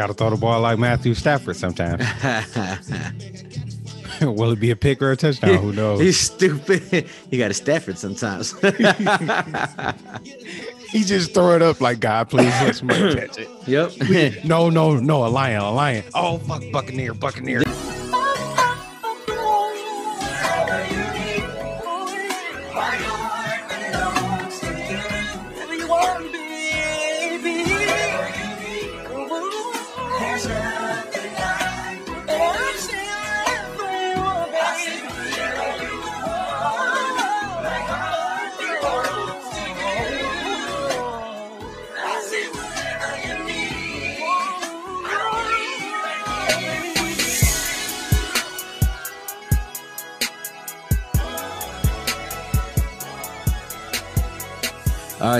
Gotta throw the ball like Matthew Stafford sometimes. Will it be a pick or a touchdown? Who knows? He's stupid. He got a Stafford sometimes. he just throw it up like God, please let somebody catch it. yep. No, no, no, a lion, a lion. Oh fuck, Buccaneer, Buccaneer.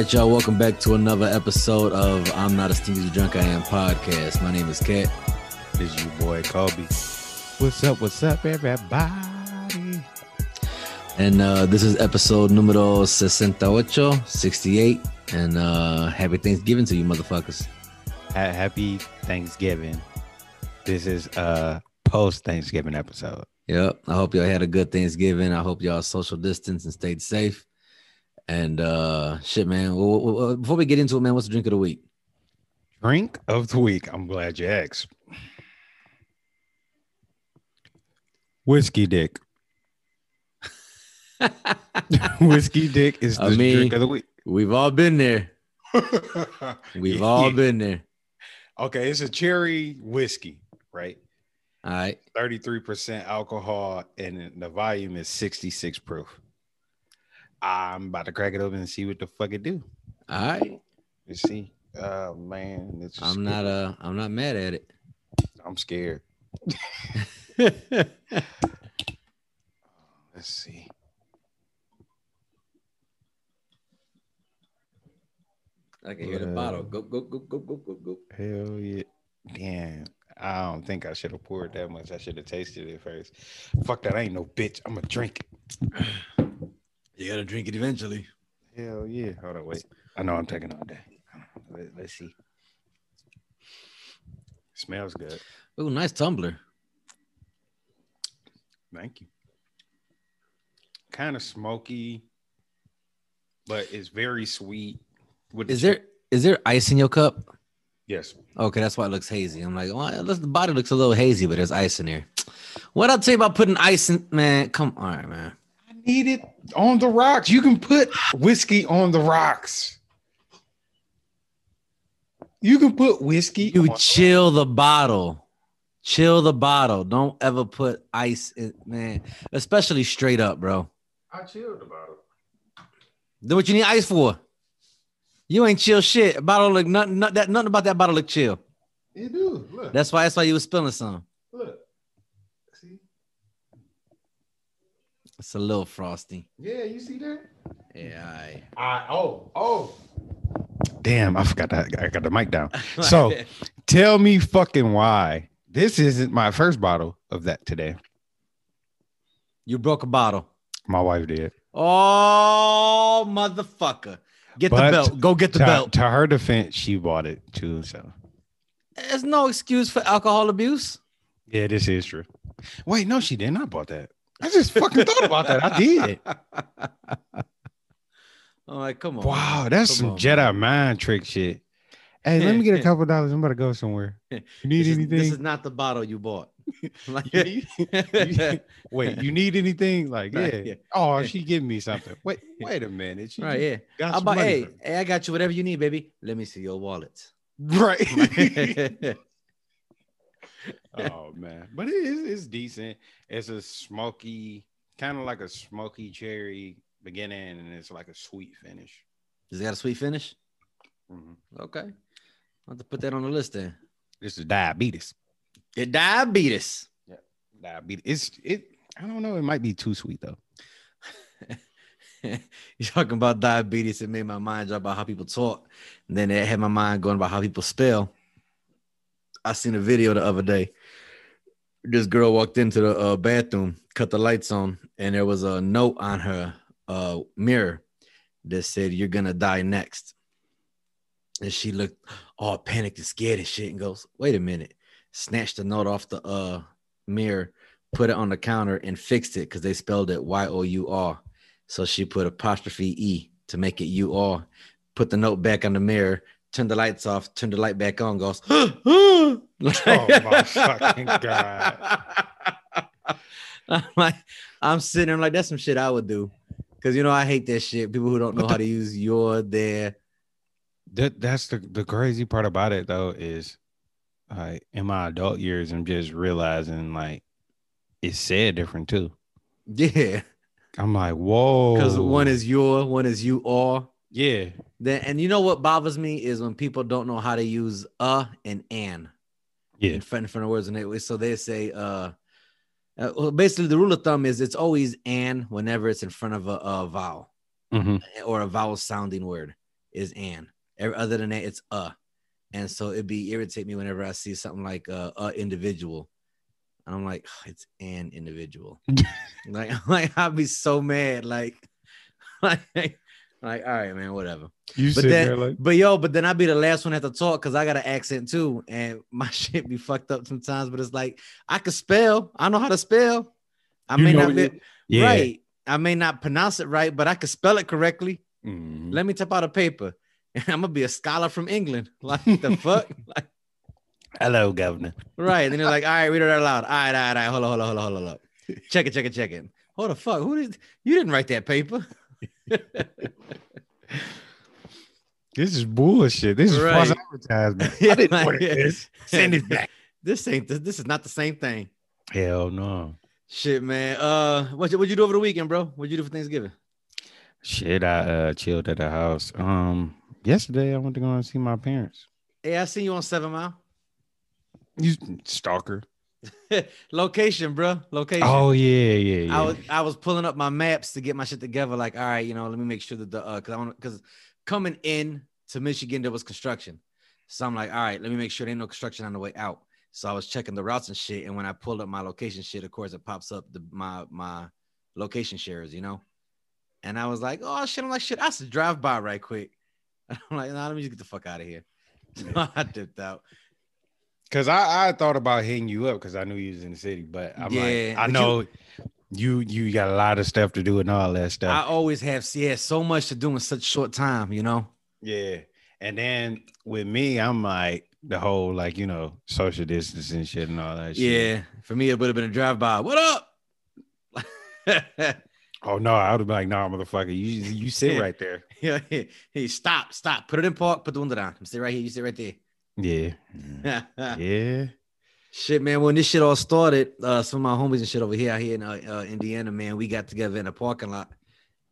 Right, y'all. Welcome back to another episode of I'm Not a Stinky Drunk I Am podcast. My name is Kat. This your boy Kobe. What's up? What's up, everybody? And uh, this is episode numero 68, 68. And uh, happy Thanksgiving to you, motherfuckers. Ha- Happy Thanksgiving. This is a post Thanksgiving episode. Yep. I hope y'all had a good Thanksgiving. I hope y'all social distance and stayed safe. And uh, shit, man. Well, well, well, before we get into it, man, what's the drink of the week? Drink of the week. I'm glad you asked. Whiskey Dick. Whiskey Dick is the I mean, drink of the week. We've all been there. We've all been there. Okay, it's a cherry whiskey, right? All right. 33% alcohol and the volume is 66 proof. I'm about to crack it open and see what the fuck it do. All right. Let's see. Oh man, it's I'm not uh I'm not mad at it. I'm scared. Let's see. I can hear the bottle. Go, go, go, go, go, go, go. Hell yeah. Damn. I don't think I should have poured that much. I should have tasted it first. Fuck that. I ain't no bitch. I'm gonna drink it. You gotta drink it eventually. Hell yeah. Hold on, wait. I know I'm taking all day. Let, let's see. Smells good. Oh, nice tumbler. Thank you. Kind of smoky, but it's very sweet. With the Is chi- there is there ice in your cup? Yes. Okay, that's why it looks hazy. I'm like, well, the body looks a little hazy, but there's ice in here. What I'll tell you about putting ice in, man. Come on, man. I need it on the rocks. You can put whiskey on the rocks. You can put whiskey. You on- chill the bottle. Chill the bottle. Don't ever put ice in, man. Especially straight up, bro. I chilled about it. Then what you need ice for? You ain't chill shit. A bottle look nothing, nothing, that, nothing about that bottle look chill. You do. Look. That's why that's why you was spilling some. look. See? It's a little frosty. Yeah, you see that? Yeah, I. I oh oh. Damn, I forgot that. I got the mic down. So tell me fucking why this isn't my first bottle of that today. you broke a bottle. My wife did. Oh, motherfucker. Get But the belt. Go get the To, belt. to her defense, she bought it too. So There's no excuse for alcohol abuse. yeah, this is true. Wait, no, she didn't. I bought that. I just fucking thought about that. I did. I'm like, come on. Wow, that's some on, Jedi man. mind trick shit. Hey, let me get a couple dollars. I'm about to go somewhere. You need This is, anything? this is not the bottle you bought. Like- You need- wait, you need anything? Like, yeah. yeah. Oh, she give me something. Wait, wait a minute. She right, yeah. got about, hey, hey, I got you whatever you need, baby. Let me see your wallet. Right. Oh man, but it is it's decent. It's a smoky, kind of like a smoky cherry beginning, and it's like a sweet finish. Does it got a sweet finish? Mhm. Okay. I'll have to put that on the list then. This is diabetes. Get diabetes. Yeah, diabetes. It's it. I don't know. It might be too sweet though. You're talking about diabetes. It made my mind drop about how people talk. And then it had my mind going about how people spell. I seen a video the other day. This girl walked into the uh, bathroom, cut the lights on, and there was a note on her uh, mirror that said, You're to die next. And she looked all panicked and scared and shit, and goes, "Wait a minute!" Snatched the note off the uh mirror, put it on the counter, and fixed it because they spelled it Y O U R. So she put apostrophe E to make it U R. Put the note back on the mirror, turned the lights off, turn the light back on, goes, oh my fucking God. I'm like, I'm sitting there I'm like, that's some shit I would do. Cause you know, I hate that shit. People who don't know how to use your, their. That that's the, the crazy part about it though, is like in my adult years, I'm just realizing like it's said different too. Yeah. I'm like, whoa. Because one is your, one is you are. Yeah. Then and you know what bothers me is when people don't know how to use uh and an. Yeah. In front, in front of words and they so they say uh, uh well, basically the rule of thumb is it's always an whenever it's in front of a, a vowel hmm or a vowel sounding word is an. Every, other than that, it's uh. And so it'd be irritate me whenever I see something like uh, a individual. And I'm like, it's an individual. like, like I'd be so mad. Like, like, like, all right, man, whatever. You But then, like, but yo, but then I'd be the last one at the talk because I got an accent too, and my shit be fucked up sometimes. But it's like I could spell. I know how to spell. I You may not be it- yeah. right. I may not pronounce it right, but I could spell it correctly. Mhm. Let me type out a paper. And I'm gonna be a scholar from England. Like the fuck? Like, Hello, governor. right. And then they're like, all right, read it out loud. All right, all right, all right. Hold on, hold on, hold on, hold on, hold on. Check it, check it, check it. Hold the fuck. Who did you didn't write that paper? This is bullshit. This is false advertisement. Yeah, I didn't like- order this. Send it back. This ain't this, this is not the same thing. Hell no. Shit, man. Uh what what'd you do over the weekend, bro? What'd you do for Thanksgiving? Shit, I uh, chilled at the house. Um, yesterday I went to go and see my parents. Hey, I seen you on Seven Mile. You stalker. Location, bro. Location. Oh yeah, yeah, yeah. I was I was pulling up my maps to get my shit together. Like, all right, you know, let me make sure that the uh, cause I want because coming in to Michigan there was construction, so I'm like, all right, let me make sure there ain't no construction on the way out. So I was checking the routes and shit, and when I pulled up my location shit, of course, it pops up the my my location shares, you know. And I was like, oh shit, I'm like shit, I should drive by right quick. I'm like, nah, let me just get the fuck out of here. So I dipped out. Cause I, I thought about hitting you up because I knew you was in the city, but I'm Yeah, like, I know you, you got a lot of stuff to do and all that stuff. I always have yeah, so much to do in such short time, you know. yeah. And then with me, I'm like the whole like, you know, social distancing shit and all that shit. Yeah, for me, it would have been a drive by. What up? Oh no, I would have been like, nah, motherfucker, you you sit right there. yeah, hey, stop, stop, put it in park, put the window down. Stay right here, you sit right there. Yeah. Yeah. Shit, man. When this shit all started, uh, some of my homies and shit over here, out here in uh, uh, Indiana, man, we got together in a parking lot,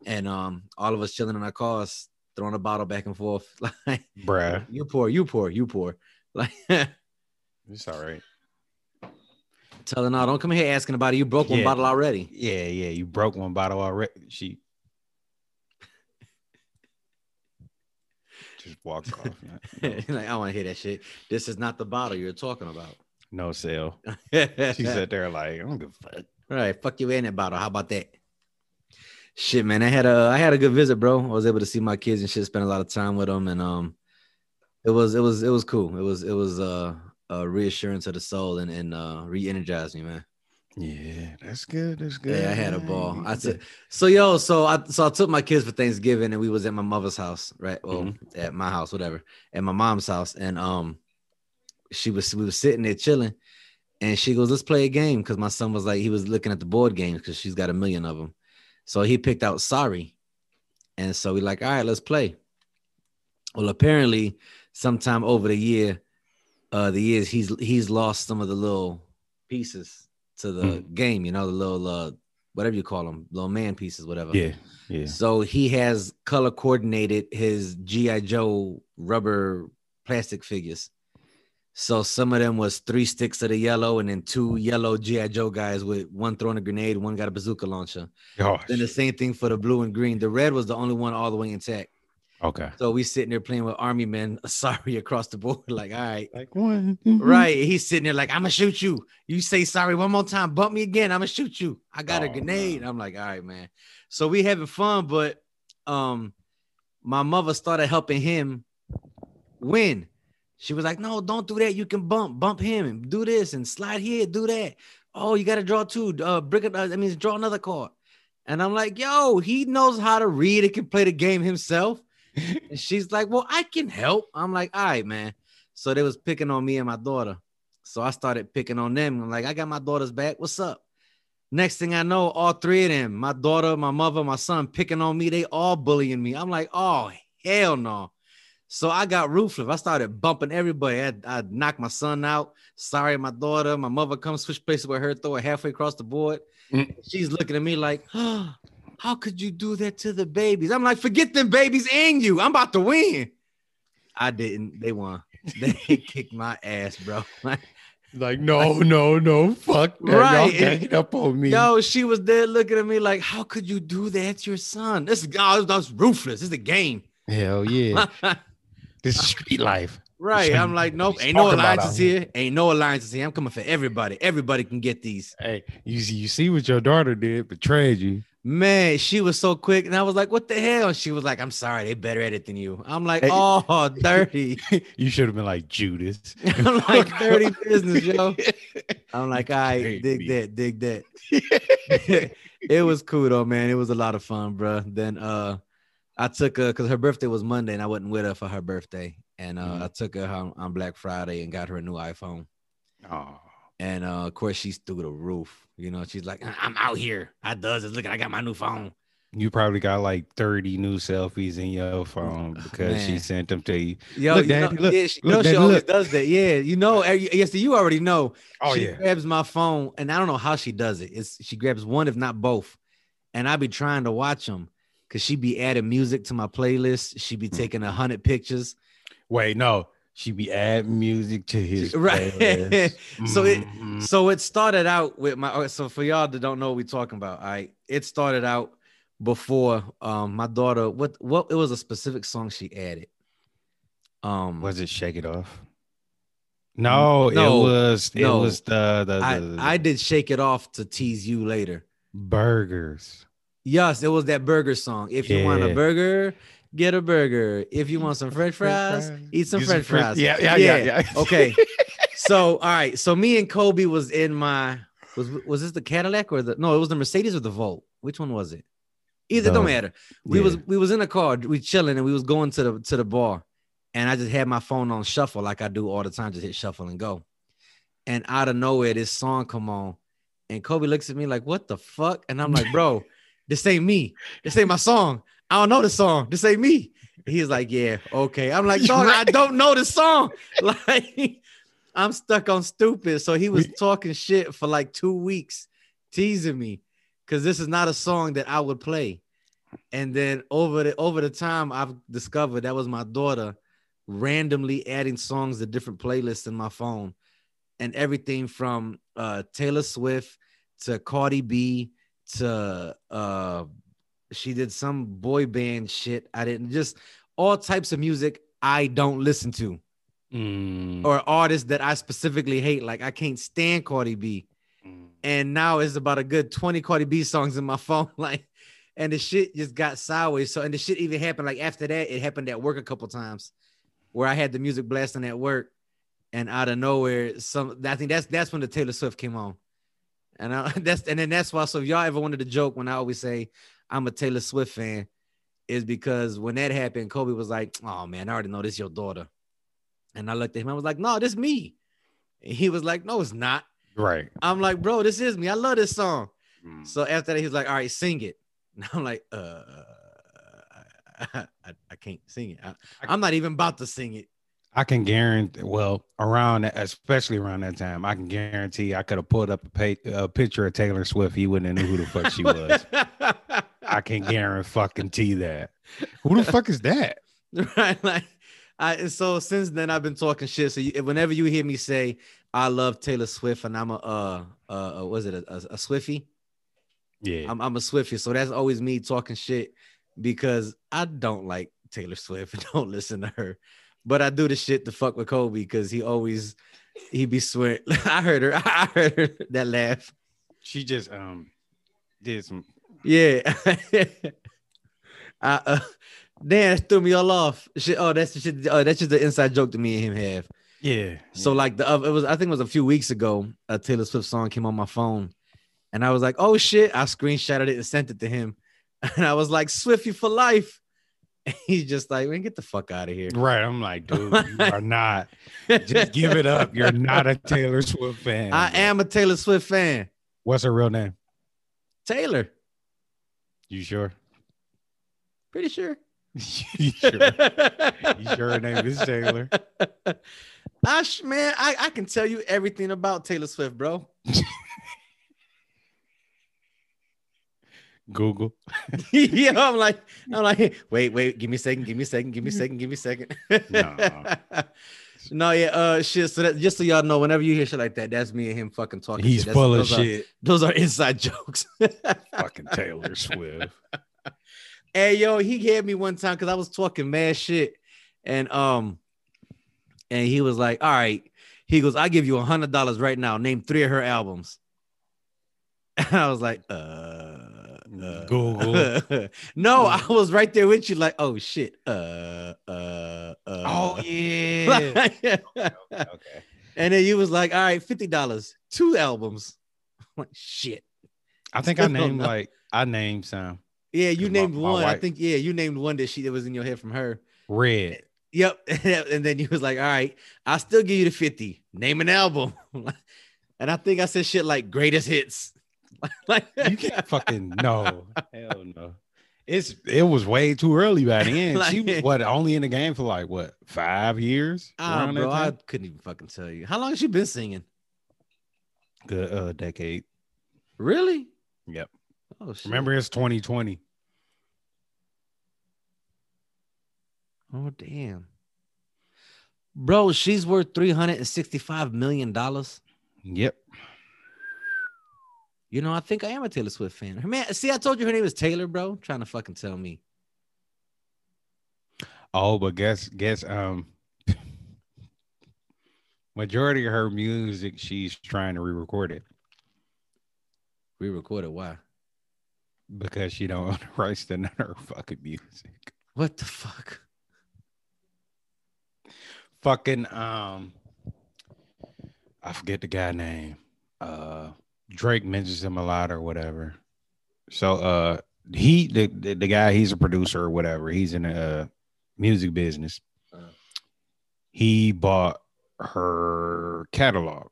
and um, all of us chilling in our cars, throwing a bottle back and forth, like Bruh. you pour, you pour, you pour, like. It's all right. Telling her, don't come here asking about it. You broke one bottle already. Yeah, yeah. You broke one bottle already. She just walked off. like, I want to hear that shit. This is not the bottle you're talking about. No sale. She sat there like, I don't give a fuck. Right, fuck you in that bottle. How about that? Shit, man. I had a I had a good visit, bro. I was able to see my kids and shit, spend a lot of time with them, and um, it was it was it was cool. It was it was uh a reassurance of the soul and and uh re-energized me, man. Yeah, that's good. That's good. Yeah, I had a ball. I said so, yo. So I so I took my kids for Thanksgiving, and we was at my mother's house, right? Well, Mm-hmm. at my house, whatever, at my mom's house, and um, she was we was sitting there chilling, and she goes, "Let's play a game," because my son was like he was looking at the board games because she's got a million of them, so he picked out Sorry, and so we like, all right, let's play. Well, apparently, sometime over the year, uh, the years he's he's lost some of the little pieces to the Mm. game, you know, the little uh whatever you call them, little man pieces, whatever. Yeah, yeah. So he has color coordinated his GI Joe rubber plastic figures. So some of them was three sticks of the yellow, and then two yellow GI Joe guys with one throwing a grenade, one got a bazooka launcher. Gosh. Then the same thing for the blue and green. The red was the only one all the way intact. Okay. So we sitting there playing with army men, sorry across the board. Like, all right, Like one. right. He's sitting there like, I'm gonna shoot you. You say sorry one more time, bump me again. I'm gonna shoot you. I got a Oh, grenade. man. I'm like, all right, man. So we having fun, but um, my mother started helping him win. She was like, "No, don't do that. You can bump, bump him, and do this, and slide here, do that. Oh, you got to draw two. Uh, brick it. Uh, that means draw another card." And I'm like, "Yo, he knows how to read. He can play the game himself." and she's like, "Well, I can help." I'm like, "All right, man." So they was picking on me and my daughter. So I started picking on them. I'm like, "I got my daughter's back. What's up?" Next thing I know, all three of them, my daughter, my mother, my son, picking on me. They all bullying me. I'm like, "Oh hell no!" So I got ruthless. I started bumping everybody. I, I knocked my son out. Sorry, my daughter. My mother comes switch places with her, throw it halfway across the board. Mm. She's looking at me like, oh, how could you do that to the babies? I'm like, forget them babies and you. I'm about to win. I didn't. They won. They kicked my ass, bro. like, no, no, no, fuck that. Right. Y'all ganging up on me. Yo, she was there looking at me like, how could you do that to your son? This is oh, that's ruthless. This is a game. Hell yeah. This is street life. Right. I'm like, nope, ain't no alliances here. Ain't no alliances here. I'm coming for everybody. Everybody can get these. Hey, you see, you see what your daughter did, betrayed you. Man, she was so quick. And I was like, what the hell? She was like, I'm sorry, they better at it than you. I'm like, hey, oh, dirty. you should have been like Judas. I'm like, dirty business, yo. I'm like, I right, dig that, dig that. it was cool though, man. It was a lot of fun, bro. Then uh I took her because her birthday was Monday and I wasn't with her for her birthday. And uh, mm-hmm. I took her on, on, Black Friday and got her a new iPhone. Oh. And uh, of course, she's through the roof. You know, she's like, I'm out here. I does it. Look, I got my new phone. You probably got like 30 new selfies in your phone because Man. she sent them to you. Yo, look, Daddy, know, look, yeah, she, look, know Daddy, she always look. does that. Yeah, you know, yes, you already know. Oh, she yeah. grabs my phone, and I don't know how she does it. It's she grabs one, if not both, and I be trying to watch them because she be adding music to my playlist. She be hmm. taking a hundred pictures. Wait, no, she be adding music to his right. so it mm-hmm. so it started out with my. So for y'all that don't know what we're talking about, I right, it started out before um my daughter. What what it was a specific song she added. Um, was it "Shake It Off"? No, no it was. It no. was the, the, the, I, I did "Shake It Off" to tease you later. Burgers. Yes, it was that burger song. If you want a burger, get a burger. If you want some French fries, eat some French fries. Yeah, yeah, yeah, yeah. okay. So, all right. So me and Kobe was in my was was this the Cadillac or the no? It was the Mercedes or the Volt. Which one was it? Either no. don't matter. We yeah. was we was in a car, we chilling, and we was going to the to the bar, and I just had my phone on shuffle like I do all the time, just hit shuffle and go. And out of nowhere, this song come on, and Kobe looks at me like, "What the fuck?" And I'm like, "Bro." this ain't me. This ain't my song. I don't know the song. This ain't me. He's like, yeah, okay. I'm like, dog, right. I don't know the song. Like, I'm stuck on stupid. So he was talking shit for like two weeks, teasing me, because this is not a song that I would play. And then over the over the time, I've discovered that was my daughter randomly adding songs to different playlists in my phone, and everything from uh, Taylor Swift to Cardi B to uh she did some boy band shit. I didn't just all types of music I don't listen to. Mm. Or artists that I specifically hate. Like I can't stand Cardi B. Mm. And now it's about a good 20 Cardi B songs in my phone. Like, and the shit just got sideways. So, and the shit even happened like after that, it happened at work a couple times where I had the music blasting at work. And out of nowhere, some I think that's that's when the Taylor Swift came on. And I, that's and then that's why. So if y'all ever wanted to joke when I always say I'm a Taylor Swift fan, is because when that happened, Kobe was like, "Oh man, I already know this is your daughter," and I looked at him. I was like, "No, this me." And he was like, "No, it's not." Right. I'm like, "Bro, this is me. I love this song." Mm. So after that, he was like, "All right, sing it." And I'm like, "Uh." I, I, I can't sing it. I, I'm not even about to sing it. I can guarantee. Well, around especially around that time, I can guarantee I could have pulled up a, pay, a picture of Taylor Swift. He wouldn't have knew who the fuck she was. I can guarantee fucking t that. Who the fuck is that? Right, like. I, so since then I've been talking shit. So you, whenever you hear me say I love Taylor Swift and I'm a uh uh was it a, a, a Swifty? Yeah, I'm, I'm a Swifty. So that's always me talking shit because I don't like Taylor Swift and don't listen to her. But I do the shit to fuck with Kobe because he always he be swearing. I heard her. I heard her, that laugh. She just um did some. Yeah. I, uh, Damn, that threw me all off. Shit. Oh, that's the shit. Oh, that's just the inside joke that me and him have. Yeah. So like the uh, it was I think it was a few weeks ago a Taylor Swift song came on my phone, and I was like, oh shit! I screenshotted it and sent it to him, and I was like, Swifty for life. And he's just like, man, get the fuck out of here. Right. I'm like, dude, you are not. Just give it up. You're not a Taylor Swift fan. I am a Taylor Swift fan. What's her real name? Taylor, You sure? pretty sure. you sure? You sure her name is Taylor? I sh- man, I, I can tell you everything about Taylor Swift, bro. Google. yeah, I'm like, I'm like, wait, wait, give me a second, give me a second, give me a second, give me a second. No. No, yeah, uh, shit. So that just so y'all know, whenever you hear shit like that, that's me and him fucking talking. He's shit. Full of those are- shit. those are inside jokes. Fucking Taylor Swift. Hey yo, he had me one time because I was talking mad shit, and um, and he was like, "All right," he goes, "I give you a hundred dollars right now. Name three of her albums." And I was like, "Uh, uh Google. no, I was right there with you, like, "Oh shit." Uh, uh, uh. Oh yeah. okay. and then you was like, "All right, fifty dollars, two albums." Like, shit. I think I named like I named some Yeah, you named my one. I think yeah, you named one that she that was in your head from her. red. Yep. and then you was like, all right, I'll still give you the 50. Name an album. and I think I said shit like greatest hits. like You can't fucking no. Hell no. It's it was way too early by then. she was what only in the game for like what five years? That bro, I couldn't even fucking tell you. How long has she been singing? Good uh decade. Really? Yep. Oh shit. Remember it's 2020. Oh damn. Bro, she's worth 365 million dollars. Yep. You know, I think I am a Taylor Swift fan. Her man, see, I told you her name is Taylor, bro. Trying to fucking tell me. Oh, but guess guess um majority of her music she's trying to re-record it Re-record it? Why? because she don't own the rights to none of her fucking music. What the fuck? Fucking um I forget the guy name. Uh Drake mentions him a lot or whatever. So uh he the, the, the guy he's a producer or whatever. He's in a uh, music business. Uh-huh. He bought her catalog.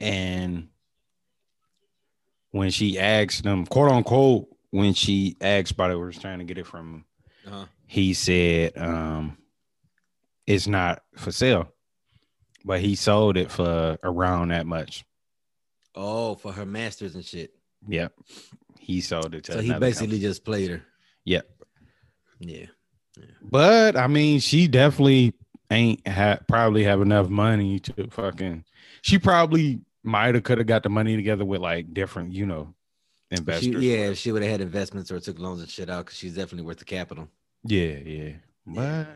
And when she asked them, quote unquote, when she asked Body was trying to get it from him, Uh-huh. he said um it's not for sale. But he sold it for around that much. Oh, for her masters and shit. Yep. He sold it to So he basically company. just played her. Yep. Yeah. yeah. But I mean, she definitely ain't had probably have enough money to fucking. She probably might have could have got the money together with like different, you know, She, investors. yeah, if she would have had investments or took loans and shit out, because she's definitely worth the capital. yeah, yeah. But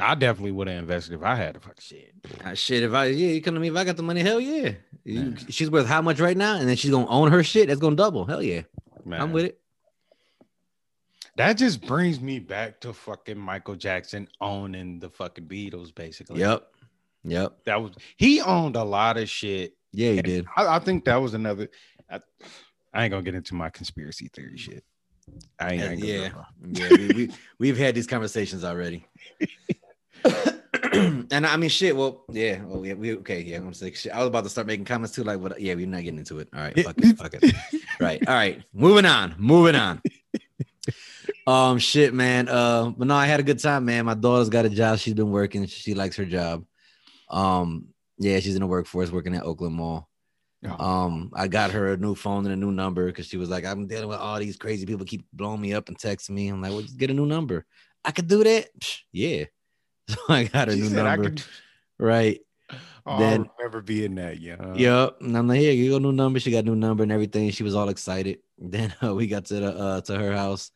I definitely would have invested if I had the fucking shit. Ah, shit, if I yeah, you come to me if I got the money, hell yeah. You- she's worth how much right now? And then she's gonna own her shit. That's gonna double. Hell yeah. Man. I'm with it. That just brings me back to fucking Michael Jackson owning the fucking Beatles, basically. Yep. Yep. That was he owned a lot of shit. Yeah, he did. I, I think that was another. I, I ain't gonna get into my conspiracy theory shit. I ain't, I ain't gonna Yeah. Yeah, we, we we've had these conversations already. and I mean, shit. Well, yeah. Well, yeah. We okay. Yeah, I'm gonna say shit. I was about to start making comments too. Like, what? Yeah, we're not getting into it. All right. Fuck it. Fuck it. Right. All right. Moving on. Moving on. Um, shit, man. Uh, but no, I had a good time, man. My daughter's got a job. She's been working. She likes her job. Um, yeah, she's in the workforce, working at Oakland Mall. Oh, Um, I got her a new phone and a new number because she was like, I'm dealing with all these crazy people keep blowing me up and texting me. I'm like, well, just get a new number. I could do that. Psh, yeah. So I got her she new said number. could- Right. oh, then- I remember being that yeah. Yep. And I'm like, here, you go, new number. She got a new number and everything. She was all excited. Then uh, we got to the uh to her house.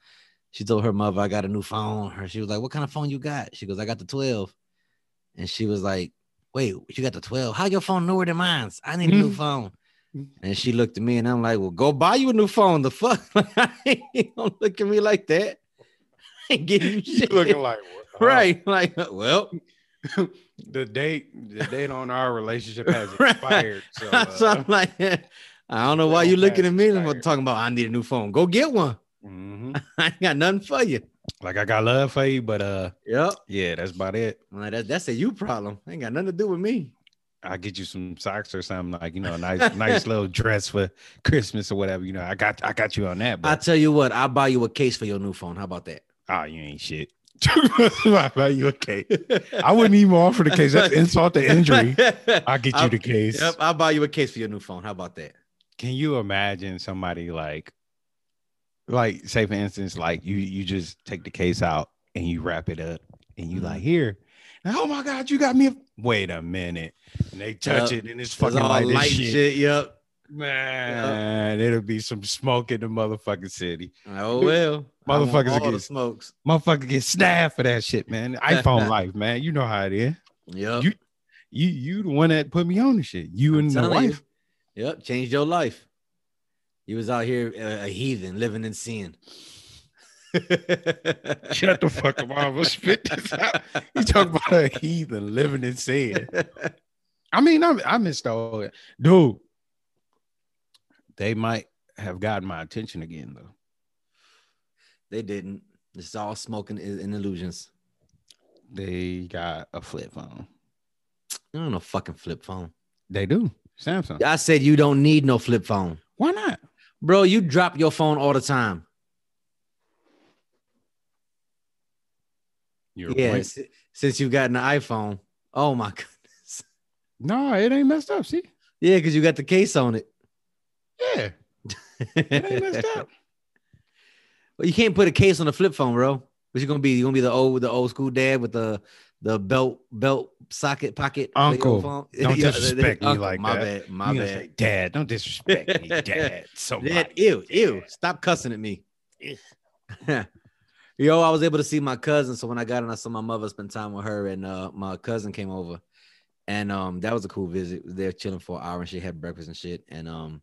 She told her mother, I got a new phone. Her, she was like, What kind of phone you got? She goes, I got the 12. And she was like, Wait, you got the 12? How your phone newer than mine's? I need a new phone. And she looked at me and I'm like, well, go buy you a new phone. The fuck? don't look at me like that. I ain't you shit. Looking like right. Like, well, the date the date on our relationship has Right. expired. So, so uh, I'm like, I don't know why you looking at me and talking about I need a new phone. Go get one. mhm. I ain't got nothing for you. like I got love for you, but uh Yep. yeah, that's about it. Like, that, that's a you problem. Ain't got nothing to do with me. I'll get you some socks or something like you know, a nice nice little dress for Christmas or whatever. You know, I got I got you on that, I but tell you what, I'll buy you a case for your new phone. How about that? oh, you ain't shit. I buy you a case. I wouldn't even offer the case. That's insult to injury. I'll get you I'll- the case. Yep, I'll buy you a case for your new phone. How about that? Can you imagine somebody like, like, say for instance, like you you just take the case out and you wrap it up and you Mm-hmm. like here. and, oh my god, you got me. A- Wait a minute. And they touch Yep. it and it's It's fucking all like this light shit. shit. Yep. Man, it'll be some smoke in the motherfucking city. Oh well. I want Motherfuckers get smokes. Motherfucker get snapped for that shit, man. iPhone life, man. You know how it is. Yep. You- You you the one that put me on the shit. You I'm and the telling you. Yep, changed your life. You was out here uh, a heathen, living in sin. Shut the fuck up. I will spit this out. You talk about a heathen living in sin. I mean, I, I missed all dude. They might have gotten my attention again though. They didn't. It's all smoking and illusions. They got a flip phone. I don't know fucking flip phone. They do. Samsung. I said you don't need no flip phone. Why not? Bro, you drop your phone all the time. You're yeah, right. since you've gotten an iPhone. Oh my goodness. No, it ain't messed up. See? Yeah, because you got the case on it. Yeah, it ain't messed up. But you can't put a case on a flip phone, bro. What you gonna be? You gonna be the old the old school dad with the the belt belt socket pocket Uncle, phone? don't disrespect me uncle, like my that. bad, my You bad. say, Dad, don't disrespect me, Dad. So Dad, ew, ew. Stop cussing at me. Yo, I was able to see my cousin. So when I got in, I saw my mother spend time with her, and uh, my cousin came over, and um, that was a cool visit. They're chilling for an hour, and she had breakfast and shit, and um,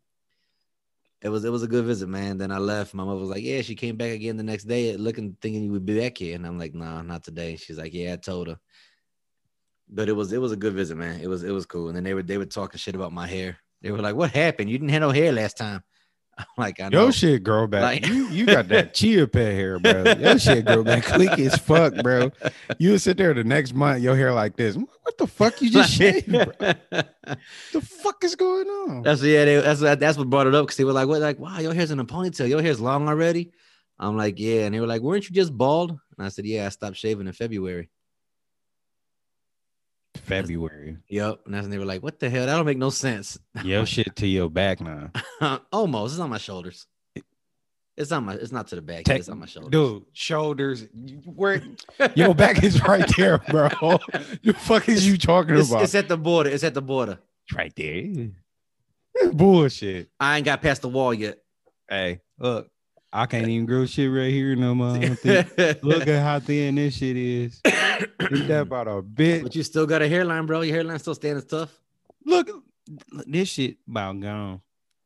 it was it was a good visit, man. Then I left. My mother was like, "Yeah, she came back again the next day, looking thinking you would be back here," and I'm like, "Nah, not today." She's like, "Yeah, I told her." But it was it was a good visit, man. It was it was cool. And then they were they were talking shit about my hair. They were like, "What happened? You didn't have no hair last time." I'm like, "I know." Your shit grow back. Like- you you got that chia pet hair, bro. Your shit grow back quick as fuck, bro. You sit there the next month, your hair like this. What the fuck you just shaved, bro? The fuck is going on? That's yeah. They, that's what that's what brought it up because they were like, "What? Like, wow, your hair's in a ponytail. Your hair's long already." I'm like, "Yeah," and they were like, "Weren't you just bald?" And I said, "Yeah, I stopped shaving in February." February. Yep. And that's when they were like, "What the hell? That don't make no sense." Your shit to your back now. Almost. It's on my shoulders. It's on my. It's not to the back. Tech- it's on my shoulders. Dude, shoulders. Where your back is right there, bro. The fuck is you talking It's, about? it's at the border. It's at the border. right there. It's bullshit. I ain't got past the wall yet. Hey, look, I can't even grow shit right here no more. I don't think- Look at how thin this shit is. Is that about a bit? but you still got a hairline, bro. Your hairline still standing tough. Look, look, this shit about gone.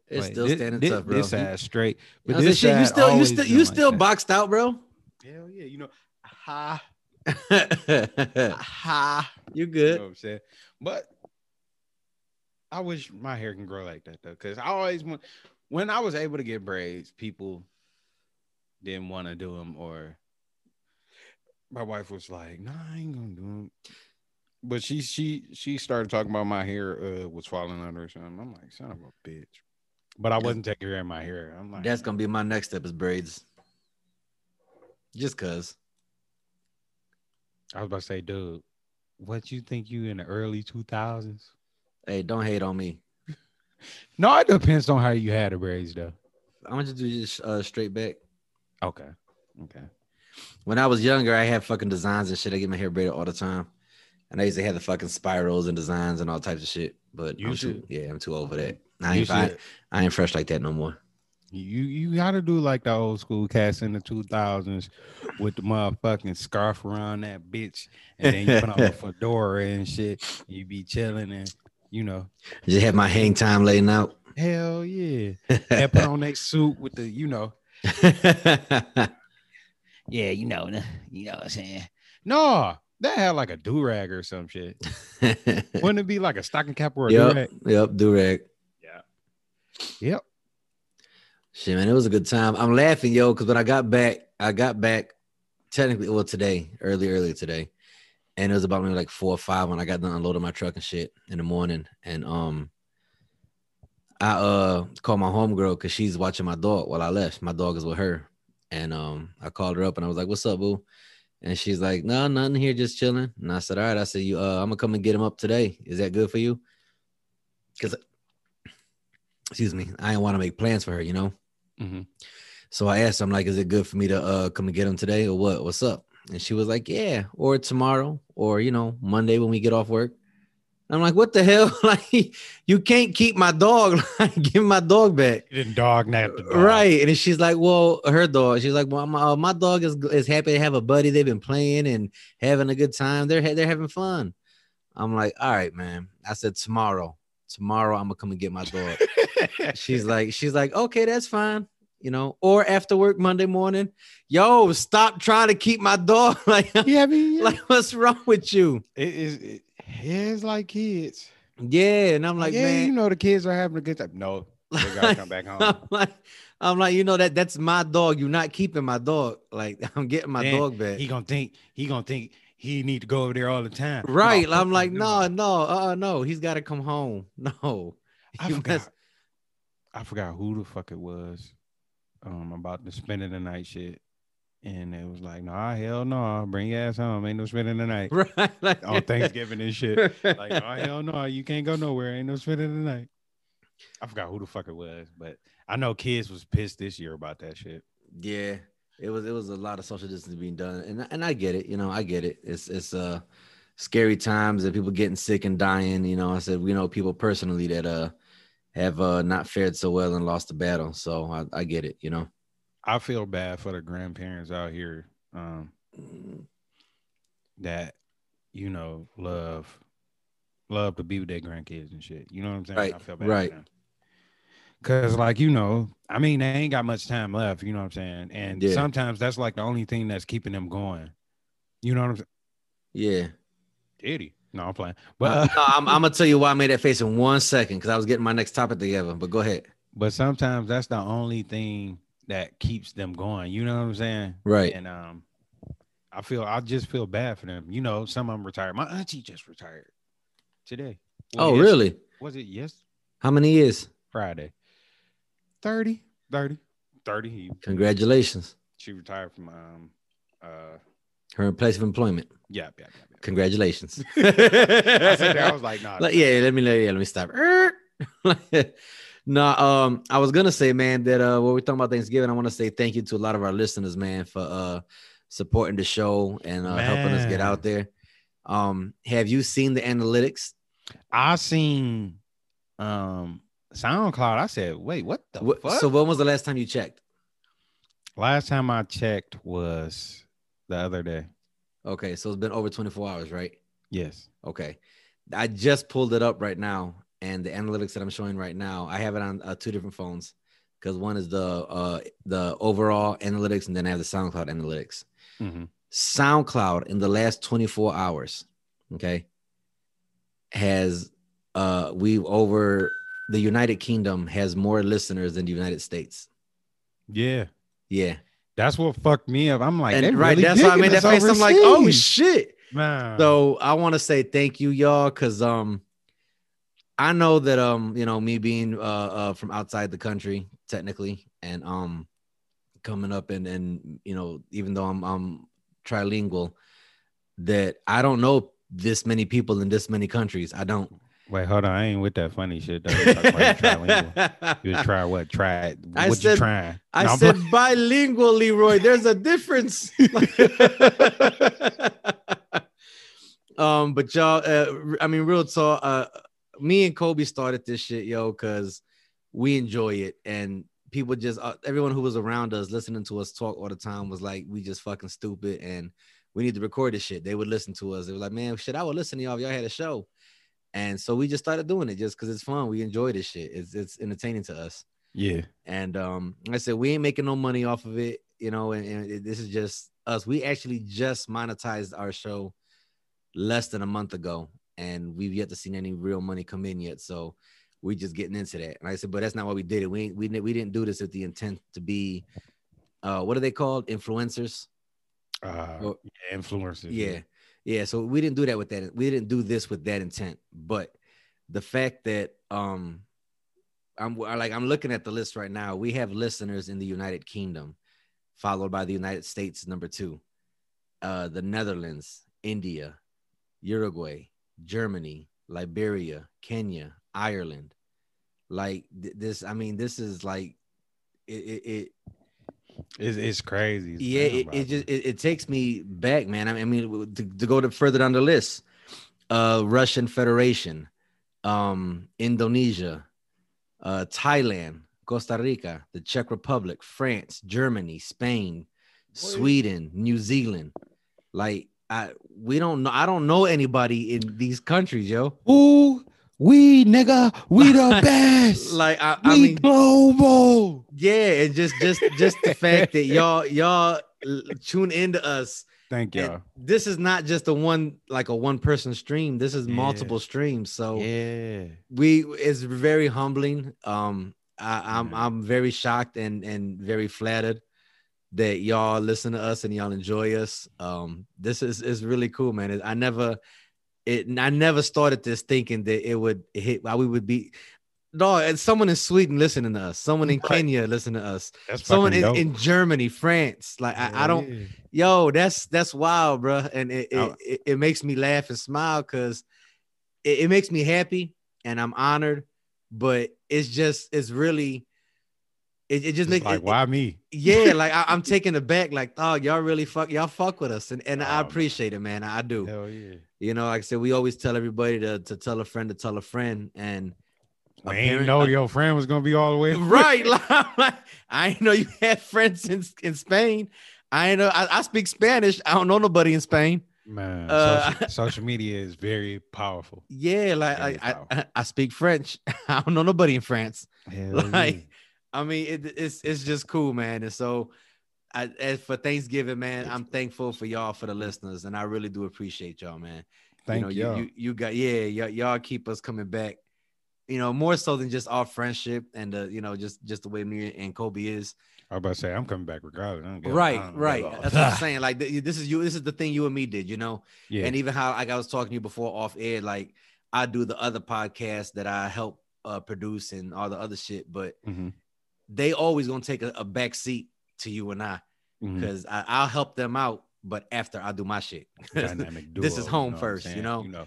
It's Like, still thi- standing thi- tough, bro. This side straight, You, but know, this shit, you still, you still, been you like still that. boxed out, bro. Hell yeah, you know, ha you ha. You know good. what I'm saying? But I wish my hair can grow like that though, because I always want when I was able to get braids, people didn't want to do them, or my wife was like, "No, I ain't gonna do them." But she she she started talking about my hair uh, was falling under or something. I'm like, son of a bitch. But I wasn't taking care of my hair. I'm like, That's gonna be my next step is braids. Just cause. I was about to say, dude, what you think you in the early 2000s? Hey, don't hate on me. No, it depends on how you had the braids, though. I'm gonna just do just uh, straight back. Okay. Okay. When I was younger, I had fucking designs and shit. I get my hair braided all the time, and I used to have the fucking spirals and designs and all types of shit. But You I'm should- too, yeah, I'm too over that. I ain't, I, I ain't fresh like that no more. You you gotta do like the old school cats in the two thousands with the motherfucking scarf around that bitch, and then you put on a fedora and shit. You be chilling and you know, Just have my hang time laying out. Hell yeah. They put on that suit with the, you know. Yeah, you know, you know what I'm saying. No, that had like a do rag or some shit. Wouldn't it be like a stocking cap or a do yep, rag? yep, durag. Yeah. Yep. Shit, man, it was a good time. I'm laughing, yo, because when I got back, I got back technically, well, today, early, early today, and it was about maybe like four or five when I got done unloading my truck and shit in the morning, and um, I uh called my homegirl because she's watching my dog while I left. My dog is with her, and um, I called her up and I was like, "What's up, boo?" And she's like, "No, nothing here, just chilling." And I said, "All right." I said, "You, uh, I'm gonna come and get him up today. Is that good for you?" Because, excuse me, I didn't want to make plans for her, you know. hmm So I asked, her, I'm like, "Is it good for me to uh come and get him today, or what? What's up?" And she was like, "Yeah, or tomorrow, or you know, Monday when we get off work." I'm like, "What the hell? like, you can't keep my dog. Like, give my dog back." You didn't dog nap the dog. Right. And she's like, Well, her dog, she's like, Well, my, uh, my dog is, is happy to have a buddy. They've been playing and having a good time. They're, they're having fun. I'm like, All right, man. I said, Tomorrow, tomorrow, I'm gonna come and get my dog. she's like, She's like, Okay, that's fine. You know, or after work Monday morning, yo, stop trying to keep my dog. like, yeah, I mean, like, what's wrong with you? it is. It, it's like kids. Yeah. And I'm like, yeah, man, you know the kids are having a good time. No, they gotta come back home. I'm like, I'm like, you know that that's my dog. You're not keeping my dog. Like I'm getting my Then dog back. He gonna think he gonna think he need to go over there all the time. right. No, I'm like, no. no, no, uh, no. He's got to come home. No. I forgot. must- I forgot who the fuck it was. Um, about the spending the night shit, and it was like, nah, hell no, bring your ass home. Ain't no spending the night Right. Like, on Thanksgiving and shit. Like, oh hell no, you can't go nowhere. Ain't no spending the night. I forgot who the fuck it was, but I know kids was pissed this year about that shit. yeah. It was it was a lot of social distancing being done, and and I get it. You know, I get it. It's it's uh scary times and people getting sick and dying. You know, I said we know people personally that uh have uh not fared so well and lost the battle. So I, I get it. You know. I feel bad for the grandparents out here um, that you know love love to be with their grandkids and shit. You know what I'm saying? Right, I feel bad right. for them. Cause like you know, I mean, they ain't got much time left. You know what I'm saying? And Yeah. sometimes that's like the only thing that's keeping them going. You know what I'm saying? Yeah. Diddy. No, I'm playing. But But uh, no, I'm, I'm gonna tell you why I made that face in one second because I was getting my next topic together. But go ahead. but sometimes that's the only thing that keeps them going. You know what I'm saying? Right. And um, I feel I just feel bad for them. You know, some of them retired. My auntie just retired today. Well, oh, yes- really? Was it yes How many years? Friday? 30, 30, 30. He, Congratulations. she retired from um uh Her place of employment. yeah yeah yeah. Congratulations. I I was like nah. Like, yeah, let me let, yeah, let me stop. no, um, I was gonna say, man, that uh when we're talking about Thanksgiving, I want to say thank you to a lot of our listeners, man, for uh supporting the show and uh, helping us get out there. Um, have you seen the analytics? I seen um SoundCloud. I said, wait, what the What- fuck? so when was the last time you checked? Last time I checked was the other day. Okay, so it's been over 24 hours, right? Yes. Okay. I just pulled it up right now, and the analytics that I'm showing right now, I have it on uh, two different phones because one is the uh, the overall analytics, and then I have the SoundCloud analytics. hmm SoundCloud in the last 24 hours, okay, has uh we over the United Kingdom has more listeners than the United States. Yeah. Yeah, That's what fucked me up. I'm like, and right, really that's why I made that face. I'm like, oh shit. Man. So I want to say thank you, y'all, because um, I know that um, you know, me being uh, uh from outside the country, technically, and um, coming up and and you know, even though I'm I'm trilingual, that I don't know this many people in this many countries. I don't. Wait, hold on. I ain't with that funny shit. Though. You talking about you trilingual. You try what? Try it. I What said- you trying? I No, I'm said bilingual, Leroy. There's a difference. um, but y'all, uh, I mean, real talk. Uh, me and Kobe started this shit, yo, because we enjoy it, and people just uh, everyone who was around us listening to us talk all the time was like, we just fucking stupid, and we need to record this shit. They would listen to us. They were like, man, shit, I would listen to y'all if y'all had a show. And so we just started doing it just because it's fun. We enjoy this shit. It's it's entertaining to us. Yeah. And um, like I said we ain't making no money off of it, you know, and, and it- this is just us. We actually just monetized our show less than a month ago, and we've yet to see any real money come in yet. So we're just getting into that. And I said, but that's not why we did it. We we didn't- we didn't do this with the intent to be, uh, what are they called? Influencers. Uh, Well, yeah, influencers. Yeah. Yeah. So we didn't do that with that. We didn't do this with that intent. But the fact that um I'm like I'm looking at the list right now. We have listeners in the United Kingdom, followed by the United States, number two, uh, the Netherlands, India, Uruguay, Germany, Liberia, Kenya, Ireland. Like th- this, I mean, this is like it, it, it It's, it's crazy. It's yeah it, it just it, it takes me back man i mean to, to go to further down the list uh russian federation um indonesia uh thailand costa rica the czech republic france germany spain sweden new zealand like i we don't know i don't know anybody in these countries yo Ooh, we nigga, we the best. like i, we I mean global. yeah and just just just the fact that y'all y'all tune into us Thank y'all. this is not just a one like a one person stream this is Yeah. multiple streams so Yeah. we it's very humbling um I, i'm Yeah. i'm very shocked and and very flattered that y'all listen to us and y'all enjoy us. Um this is is really cool man. I never it i never started this thinking that it would hit why we would be. No and someone in sweden listening to us someone in Right. kenya listening to us That's someone in, in germany france. Like I, I don't yo that's that's wild bro and it it, Oh. it, it makes me laugh and smile because it, it makes me happy and i'm honored. But it's just it's really it, it just makes like it- why me? yeah like I, i'm taking it back like oh y'all really fuck y'all fuck with us and, and i appreciate it man i do Hell yeah. you know like i said we always tell everybody to, to tell a friend to tell a friend and I parent- know your friend was gonna be all the way. right like, i ain't know you had friends in, in spain i ain't know I, I speak spanish i don't know nobody in spain Man, Uh, social, social media is very powerful. Yeah, like Very I, I, powerful. I speak French. I don't know nobody in France. Hell Like, I mean, it, it's it's just cool, man. And so, I, as for Thanksgiving, man, I'm thankful for y'all for the listeners, and I really do appreciate y'all, man. Thank you know, y'all. you, you you got yeah, y'all, y'all keep us coming back. You know, more so than just our friendship and uh, you know, just just the way me and Kobe is. I was about to say I'm coming back regardless. I don't give Right, right. That's what I'm saying. Like th- this is you. This is the thing you and me did. You know, Yeah. and even how like I was talking to you before off air, like I do the other podcast that I help uh, produce and all the other shit, but Mhm, they always gonna take a, a back seat to you and I mhm. because I'll help them out, but after I do my shit. Dynamic duo, this is home know first, you know? You know,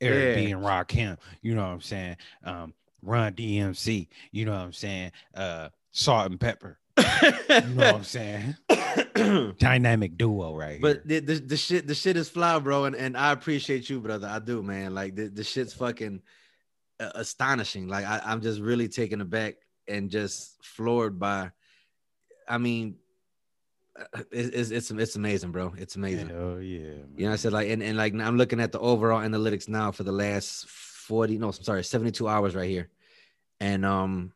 Eric B and Rakim. You know what I'm saying? Um, Run DMC. You know what I'm saying? Uh, Salt-N-Pepa. You know what I'm saying? Dynamic duo right but here. the, the, the shit the shit is fly, bro, and, and I appreciate you, brother. I do, man. Like the, the shit's fucking uh, astonishing. Like I, I'm just really taken aback and just floored by. I mean, uh, it's it's it's amazing, bro. It's amazing. Hell yeah. You know, I said like, and, and like I'm looking at the overall analytics now for the last 40, no, I'm sorry, 72 hours right here. And um,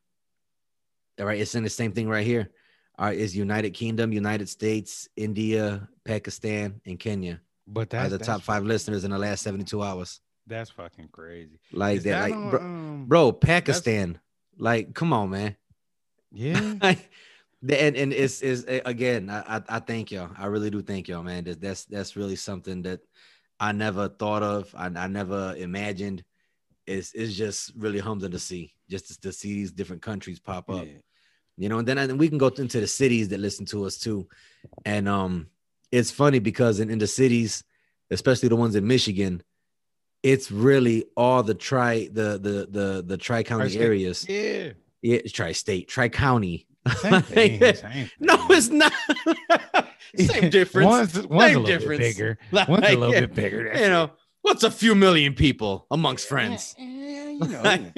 all right, it's in the same thing right here. All right, is United Kingdom, United States, India, Pakistan, and Kenya But that's the top five listeners in the last 72 hours. That's fucking crazy. Like Is that, like on, bro, um, bro, Pakistan. Like, come on, man. yeah. And and it's is again, I, I thank y'all. I really do thank y'all, man. That's that's really something that I never thought of. I, I never imagined. It's it's just really humbling to see, just to, to see these different countries pop up. yeah. You know, and then I, we can go into the cities that listen to us too. And um, it's funny because in, in the cities, especially the ones in Michigan, it's really all the tri the the the the tri county areas. Yeah. Yeah, tri state, tri county. Same thing. Same No, it's not. Same difference. One's, one's Same a little difference. bit bigger. Like, One's a little yeah, bit bigger. you know, it. what's a few million people amongst friends? Yeah, you know,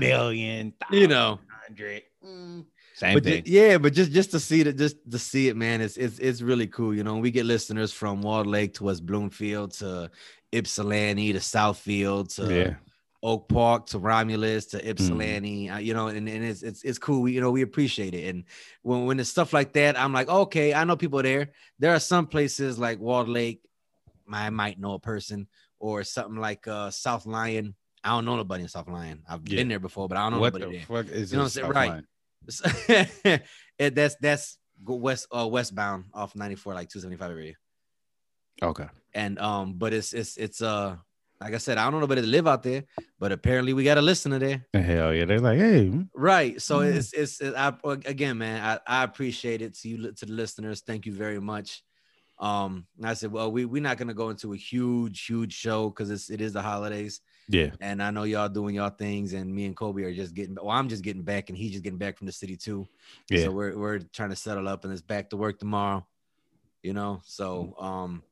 million, You know. hundred. Mm. Same but thing. yeah, but just just to see it, just to see it, man, it's it's it's really cool. You know, we get listeners from Walled Lake to West Bloomfield to Ypsilanti to Southfield to yeah. Oak Park to Romulus to Ypsilanti, uh, you know, and, and it's, it's it's cool. We you know we appreciate it, and when when it's stuff like that, I'm like, okay, I know people there. There are some places like Walled Lake, I might know a person, or something like uh South Lyon. I don't know nobody in South Lyon. I've Yeah. been there before, but I don't know what nobody the there. fuck is You know what I'm saying? Right. It, that's that's west uh westbound off 94 like 275 area Okay. and um but it's it's it's uh like i said i don't know nobody that live out there but apparently we got a listener there Hell yeah. They're like, hey, mm, right so Mhm. it's it's it, I, again man I, I appreciate it to you to the listeners thank you very much um and i said well we, we're not gonna go into a huge huge show because it's it is the holidays yeah. and I know y'all doing y'all things, and me and Kobe are just getting. Well, I'm just getting back, and he's just getting back from the city too. Yeah. So we're we're trying to settle up, and it's back to work tomorrow. You know, so um,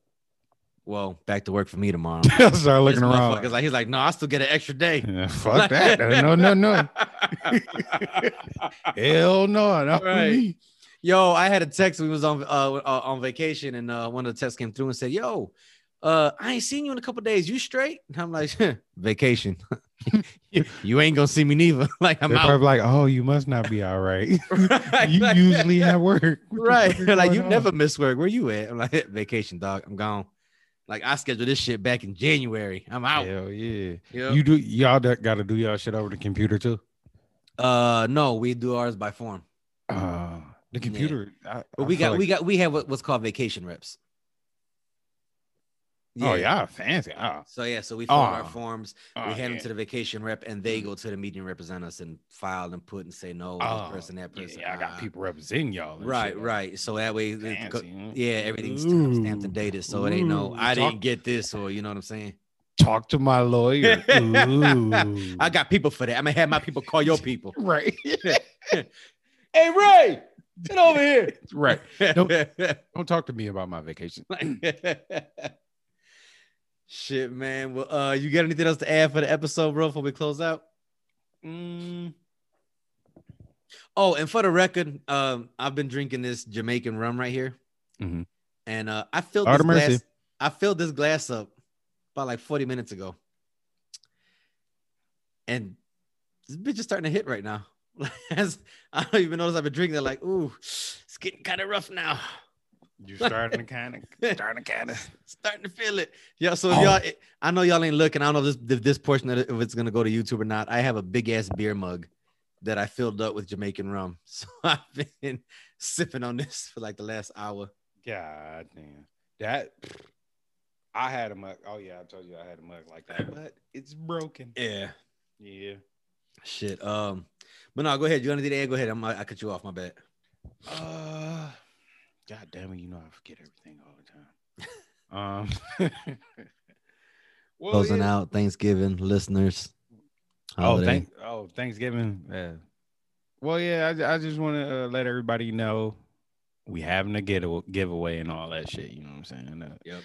well, back to work for me tomorrow. I started looking This around. like he's like, no, I still get an extra day. Yeah, fuck that. No, no, no. Hell no. Not Right. me. Yo, I had a text. We was on uh, uh on vacation, and uh, one of the texts came through and said, "Yo, uh, I ain't seen you in a couple days. You straight?" And I'm like, "Vacation. you, you ain't gonna see me neither. like I'm They're out. probably like, oh, you must not be all right. Right, you like- usually have work. What right. like you on? never miss work. Where you at? I'm like vacation, dog. I'm gone. Like I scheduled this shit back in January. I'm out. Hell yeah. Yep. You do y'all got to do y'all shit over the computer too. uh, no, we do ours by form. Uh, the computer. I, But we got like- we got we have what's called vacation reps. Oh yeah, fancy. Oh, So yeah, so we fill out our Oh. forms. oh, we hand them to the vacation rep, and they go to the meeting, and represent us, and file and put and say no, Oh, this person, that person. Yeah, I got ah. people representing y'all. Right, Right, shit. right. So that way, go- yeah, everything's stamped stamped and dated. So it ain't no, I talk- didn't get this, or you know what I'm saying. Talk to my lawyer. Ooh. I got people for that. I'm gonna have my people call your people. right. hey Ray, get over here. right. Don't, don't talk to me about my vacation. Shit, man. Well, uh, you got anything else to add for the episode, bro? Before we close out. Mm, Oh, and for the record, um, I've been drinking this Jamaican rum right here, Mhm. and uh, I filled Lord this mercy. glass. I filled this glass up about like 40 minutes ago, and this bitch is starting to hit right now. I don't even notice I've been drinking it. Like, ooh, it's getting kind of rough now. You starting to kind of starting to kind of. starting to feel it. Yeah. So Oh. y'all, I know y'all ain't looking. I don't know if this if this portion of it, if it's gonna go to YouTube or not. I have a big ass beer mug that I filled up with Jamaican rum. So I've been sipping on this for like the last hour. God damn. That I had a mug. Oh yeah, I told you I had a mug like that, but it's broken. Yeah. Yeah. Shit. Um. But no, go ahead. You want anything to add? Go ahead. I'm, I cut you off. My bad. Uh, God damn it, you know I forget everything all the time. um, well, Closing yeah. out Thanksgiving listeners. Oh, thank, oh, Thanksgiving. Yeah. Well, yeah, I, I just want to uh, let everybody know we having a get giveaway and all that shit. You know what I'm saying? Uh, Yep.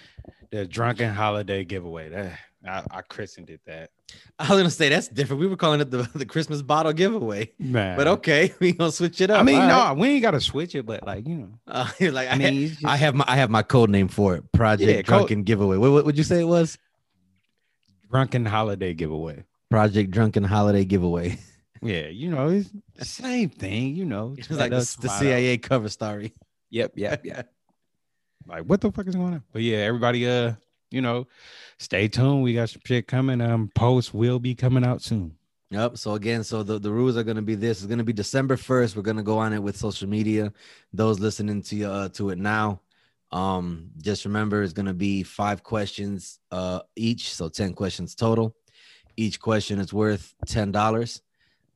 The drunken holiday giveaway. That I, I christened it that. I was gonna say that's different. We were calling it the, the Christmas bottle giveaway, Man, but okay, we gonna switch it up. I mean, All no, right. we ain't got to switch it, but like you know, Uh, like I, I mean, I just have my I have my code name for it. Project Yeah, code- Drunken Giveaway. What, what would you say it was? drunken holiday giveaway. Project Drunken Holiday Giveaway. Yeah, you know, it's the same thing. You know, It's like the, the. CIA cover story. Yep, yep, yep. like what the fuck is going on? But yeah, everybody, uh, you know, stay tuned. We got some shit coming. Um, post will be coming out soon. Yep. So again, so the, the rules are gonna be this. It's gonna be December first. We're gonna go on it with social media. Those listening to uh, to it now, um, just remember it's gonna be five questions uh each, so ten questions total. Each question is worth ten dollars.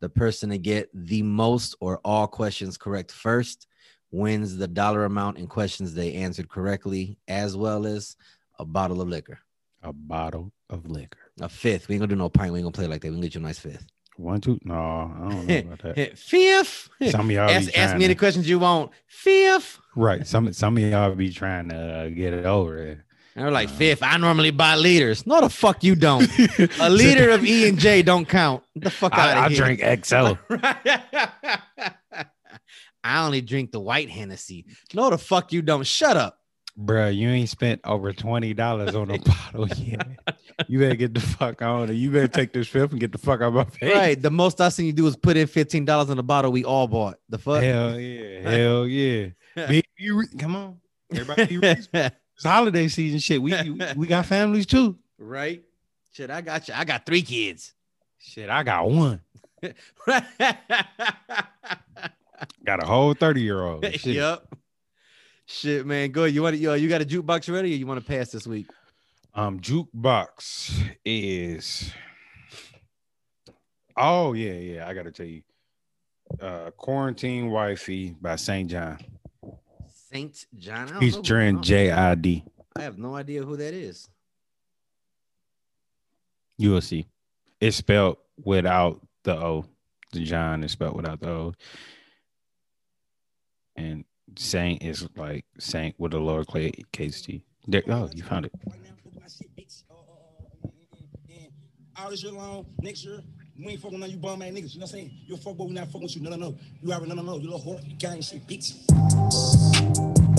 The person to get the most or all questions correct first wins the dollar amount in questions they answered correctly, as well as a bottle of liquor. A bottle of liquor. A fifth. We ain't gonna do no pint. We ain't gonna play like that. We can get you a nice fifth. One, two. No, I don't know about that. Fifth. Some of y'all ask, be ask me any questions you want. Fifth. right. Some some of y'all be trying to uh, get it over it. And we're like, Uh. fifth. I normally buy liters. No, the fuck you don't. A liter of E and J don't count. Get the fuck out I, I of here. drink XL. I only drink the white Hennessy. No, the fuck you don't. Shut up. Bruh, you ain't spent over twenty dollars on a bottle yet. You better get the fuck on it. You better take this trip and get the fuck out of my face. Right. The most I seen you do is put in fifteen dollars on the bottle we all bought. The fuck. Hell yeah. Hell yeah. Be, be re- come on. Everybody. It's holiday season shit. We we got families too. right. Shit, I got you. I got three kids. Shit, I got one. Got a whole 30 year old. Shit. yep. Shit, man. Good. You want to, yo, you got a jukebox ready or you want to pass this week? Um, jukebox is oh yeah, yeah. I gotta tell you. Uh Quarantine Wifey by SAINt JHN. Saint John. He's who- Trent I J-I-D. I have no idea who that is. You will see. It's spelled without the O. The John is spelled without the O. And Saint is like Saint with a lower cla- case T. There, oh, you found it. All this year long, next year, we ain't fucking on you bum ass niggas. You know what I'm saying? You're fuck boy, we not fucking with you. No, no, no. You already no, no, no. You little whore, gang shit, bitch.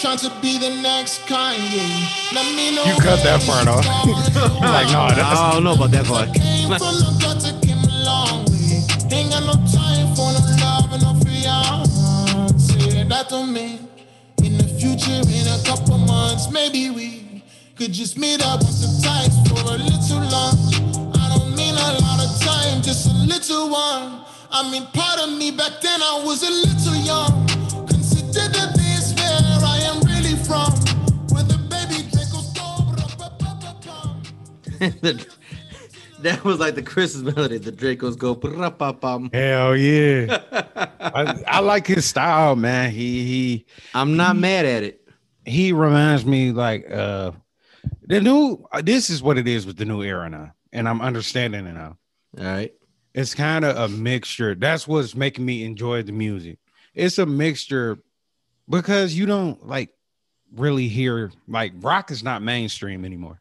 Trying to be the next Kanye. Let me know. You cut that part off. like, no, that's I don't know about that part. Came from the gutter, came a long way. Ain't got no time for no love and no fiance. That don't mean in the future, in a couple months, maybe we could just meet up with the times for a little lunch. I don't mean a lot of time, just a little one. I mean, part of me back then I was a little young. Consider from, where the baby Draco's go. that was like the Christmas melody. The Dracos go. "Pra-pa-pam." Hell yeah. I, I like his style, man. He he I'm not mad at it. he reminds me like uh the new this is what it is with the new era now. And I'm understanding it now. All right. It's kind of a mixture. That's what's making me enjoy the music. It's a mixture because you don't like really hear like rock is not mainstream anymore.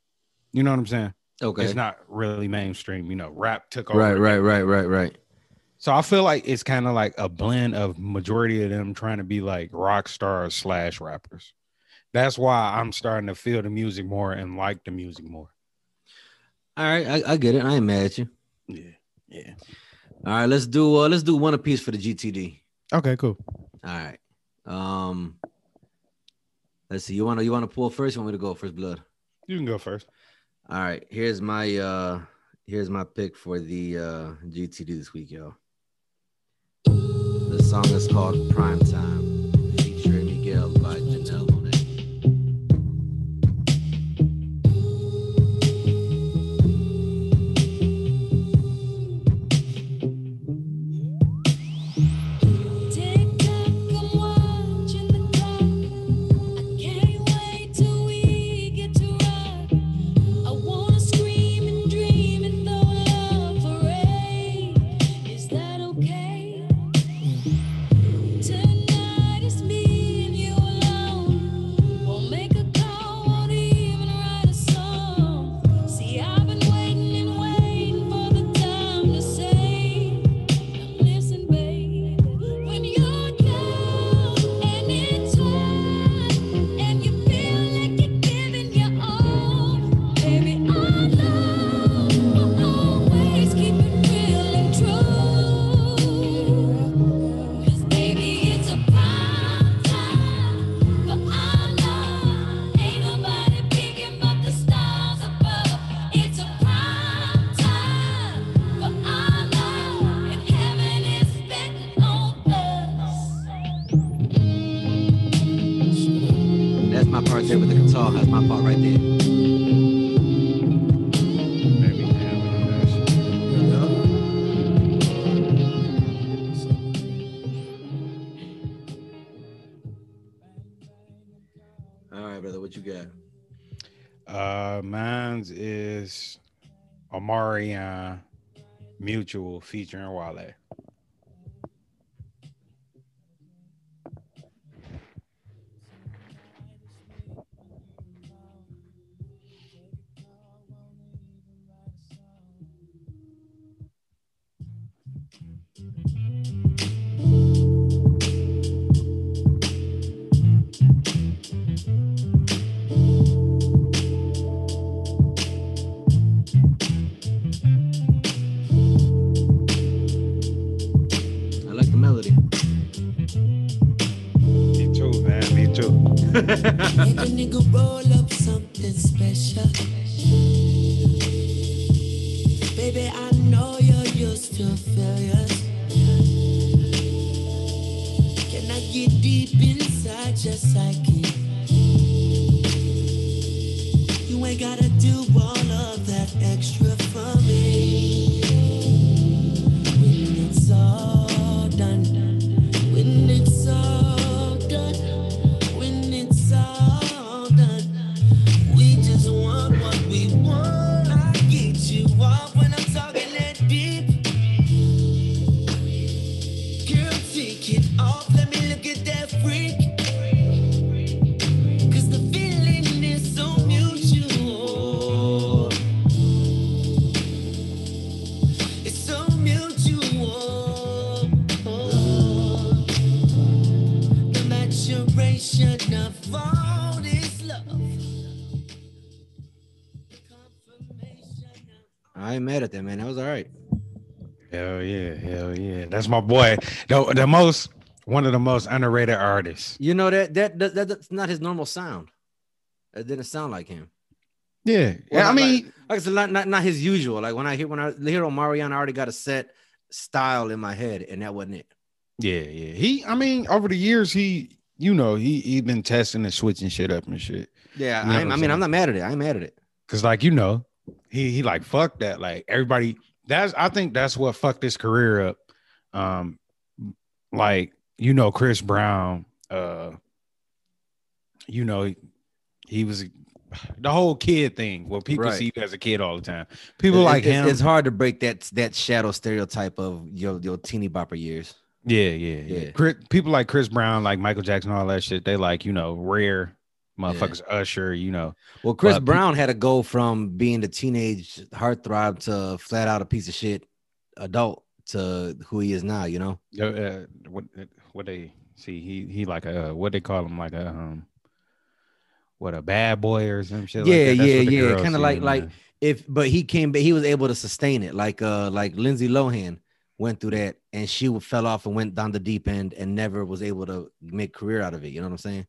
You know what I'm saying? Okay. It's not really mainstream. You know, rap took over. right, right, right, right, right. So I feel like it's kind of like a blend of majority of them trying to be like rock stars slash rappers. That's why I'm starting to feel the music more and like the music more. All right, I, I get it. I ain't mad at you. Yeah. Yeah. All right, let's do uh let's do one apiece for the GTD. Okay, cool. All right. Um let's see. You wanna you wanna pull first? You want me to go first, blood? You can go first. All right. Here's my uh here's my pick for the uh GTD this week, y'all. The song is called Prime Time, Omarion uh, Mutual featuring Wale. A nigga roll up something special. Baby, I know you're used to failures. My boy. The, the most one of the most underrated artists. You know that that, that, that that's not his normal sound. It didn't sound like him. Yeah. Well, yeah I mean, like, like I said, not, not not his usual. Like when I hear when I hear Omarion, I already got a set style in my head, and that wasn't it. yeah, yeah. He I mean, over the years, he you know, he he been testing and switching shit up and shit. Yeah, You know I, I mean, saying? I'm not mad at it. I'm mad at it. Cause like you know, he he like fuck that. Like everybody, that's I think that's what fucked his career up. Um, like you know, Chris Brown. Uh, you know, he, he was the whole kid thing. What people Right. see you as a kid all the time. People It- like it's, him. It's hard to break that that shadow stereotype of your your teeny bopper years. Yeah, yeah, yeah. Yeah. Chris, people like Chris Brown, like Michael Jackson, all that shit. They like you know rare motherfuckers. Usher, you know. Well, Chris But Brown had to go from being the teenage heartthrob to flat out a piece of shit adult to who he is now. You know. Uh, uh, what what they see? He he like a what they call him like a um what a bad boy or some shit. Yeah, like that. Yeah, yeah, kinda like- like- as. if but he came but he was able to sustain it like uh like lindsay lohan went through that and she fell off and went down the deep end and never was able to make career out of it you know what i'm saying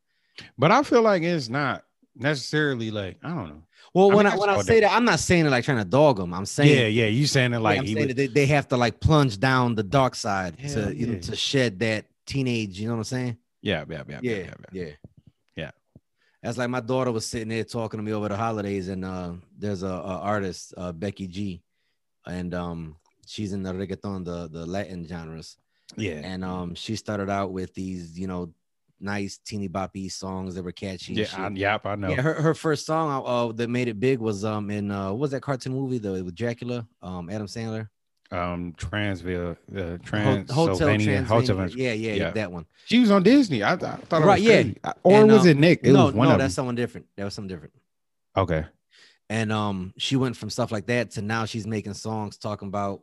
But I feel like it's not necessarily like I don't know. Well I when mean, i, when I say that. i'm not saying it like trying to dog him i'm saying yeah, yeah. You saying it like I'm he saying that they, they have to like plunge down the dark side Hell to you know to shed that teenage you know what i'm saying? Yeah, yeah, yeah, yeah yeah, yeah, yeah. yeah. Yeah. that's like my daughter was sitting there talking to me over the holidays and uh there's a, a artist uh becky g. And um she's in the reggaeton the the latin genres. Yeah, and um she started out with these you know nice teeny boppy songs that were catchy yeah. I, yep, I know. yeah her, her first song uh, uh, that made it big was um in uh what was that cartoon movie the with dracula um adam sandler Um, Transville, uh, Ho- Transylvania, hotel Hotel Transylvania. yeah, yeah yeah. that one She was on Disney. I, I thought it Right, was yeah. crazy. Or And, was uh, it Nick? It no was one no of that's them. someone different that was something different Okay. and um she went from stuff like that to now she's making songs talking about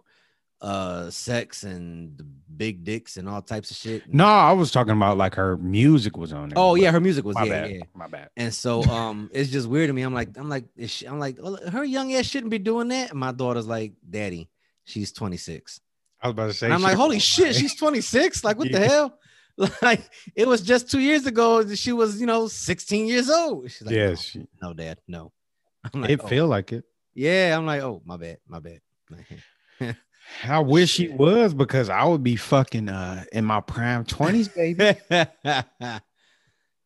uh sex and big dicks and all types of shit No, I was talking about like her music was on there. oh yeah her music was my yeah bad. yeah My bad. And so um it's just weird to me. I'm like, I'm like, is she, I'm like, well, her young ass shouldn't be doing that. And my daughter's like, Daddy, she's 26. I was about to say. And I'm like, holy shit, she's 26. Like, what the hell? Like, it was just two years ago that she was, you know, 16 years old. She's like, yeah, no, she, no, dad, no. I'm like, it oh. feel like it. yeah. I'm like, oh, my bad, my bad. I wish she was because I would be fucking uh in my prime twenties, baby.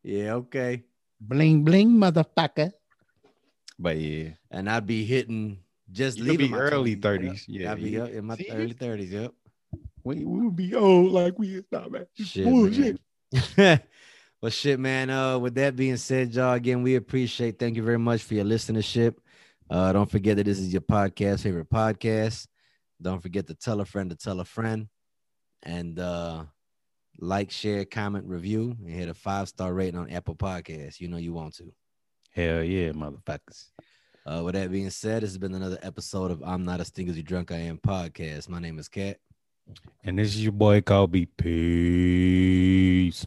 yeah, okay. bling bling, motherfucker. But yeah, And I'd be hitting just You leaving early 30s. Yep. Yeah, I'd be yeah. up in my See? early 30s. Yep. we we would be old like we is now, man. Shit, Bullshit. well, shit, man. Uh, with that being said, y'all, again, we appreciate. Thank you very much for your listenership. Uh, don't forget that this is your podcast favorite podcast. Don't forget to tell a friend to tell a friend, and uh, like, share, comment, review, and hit a five star rating on Apple Podcasts. You know you want to. Hell yeah, motherfuckers. Uh, with that being said, this has been another episode of I'm Not as Stingy Drunk I Am podcast. My name is Kat. And this is your boy Kobe. Peace.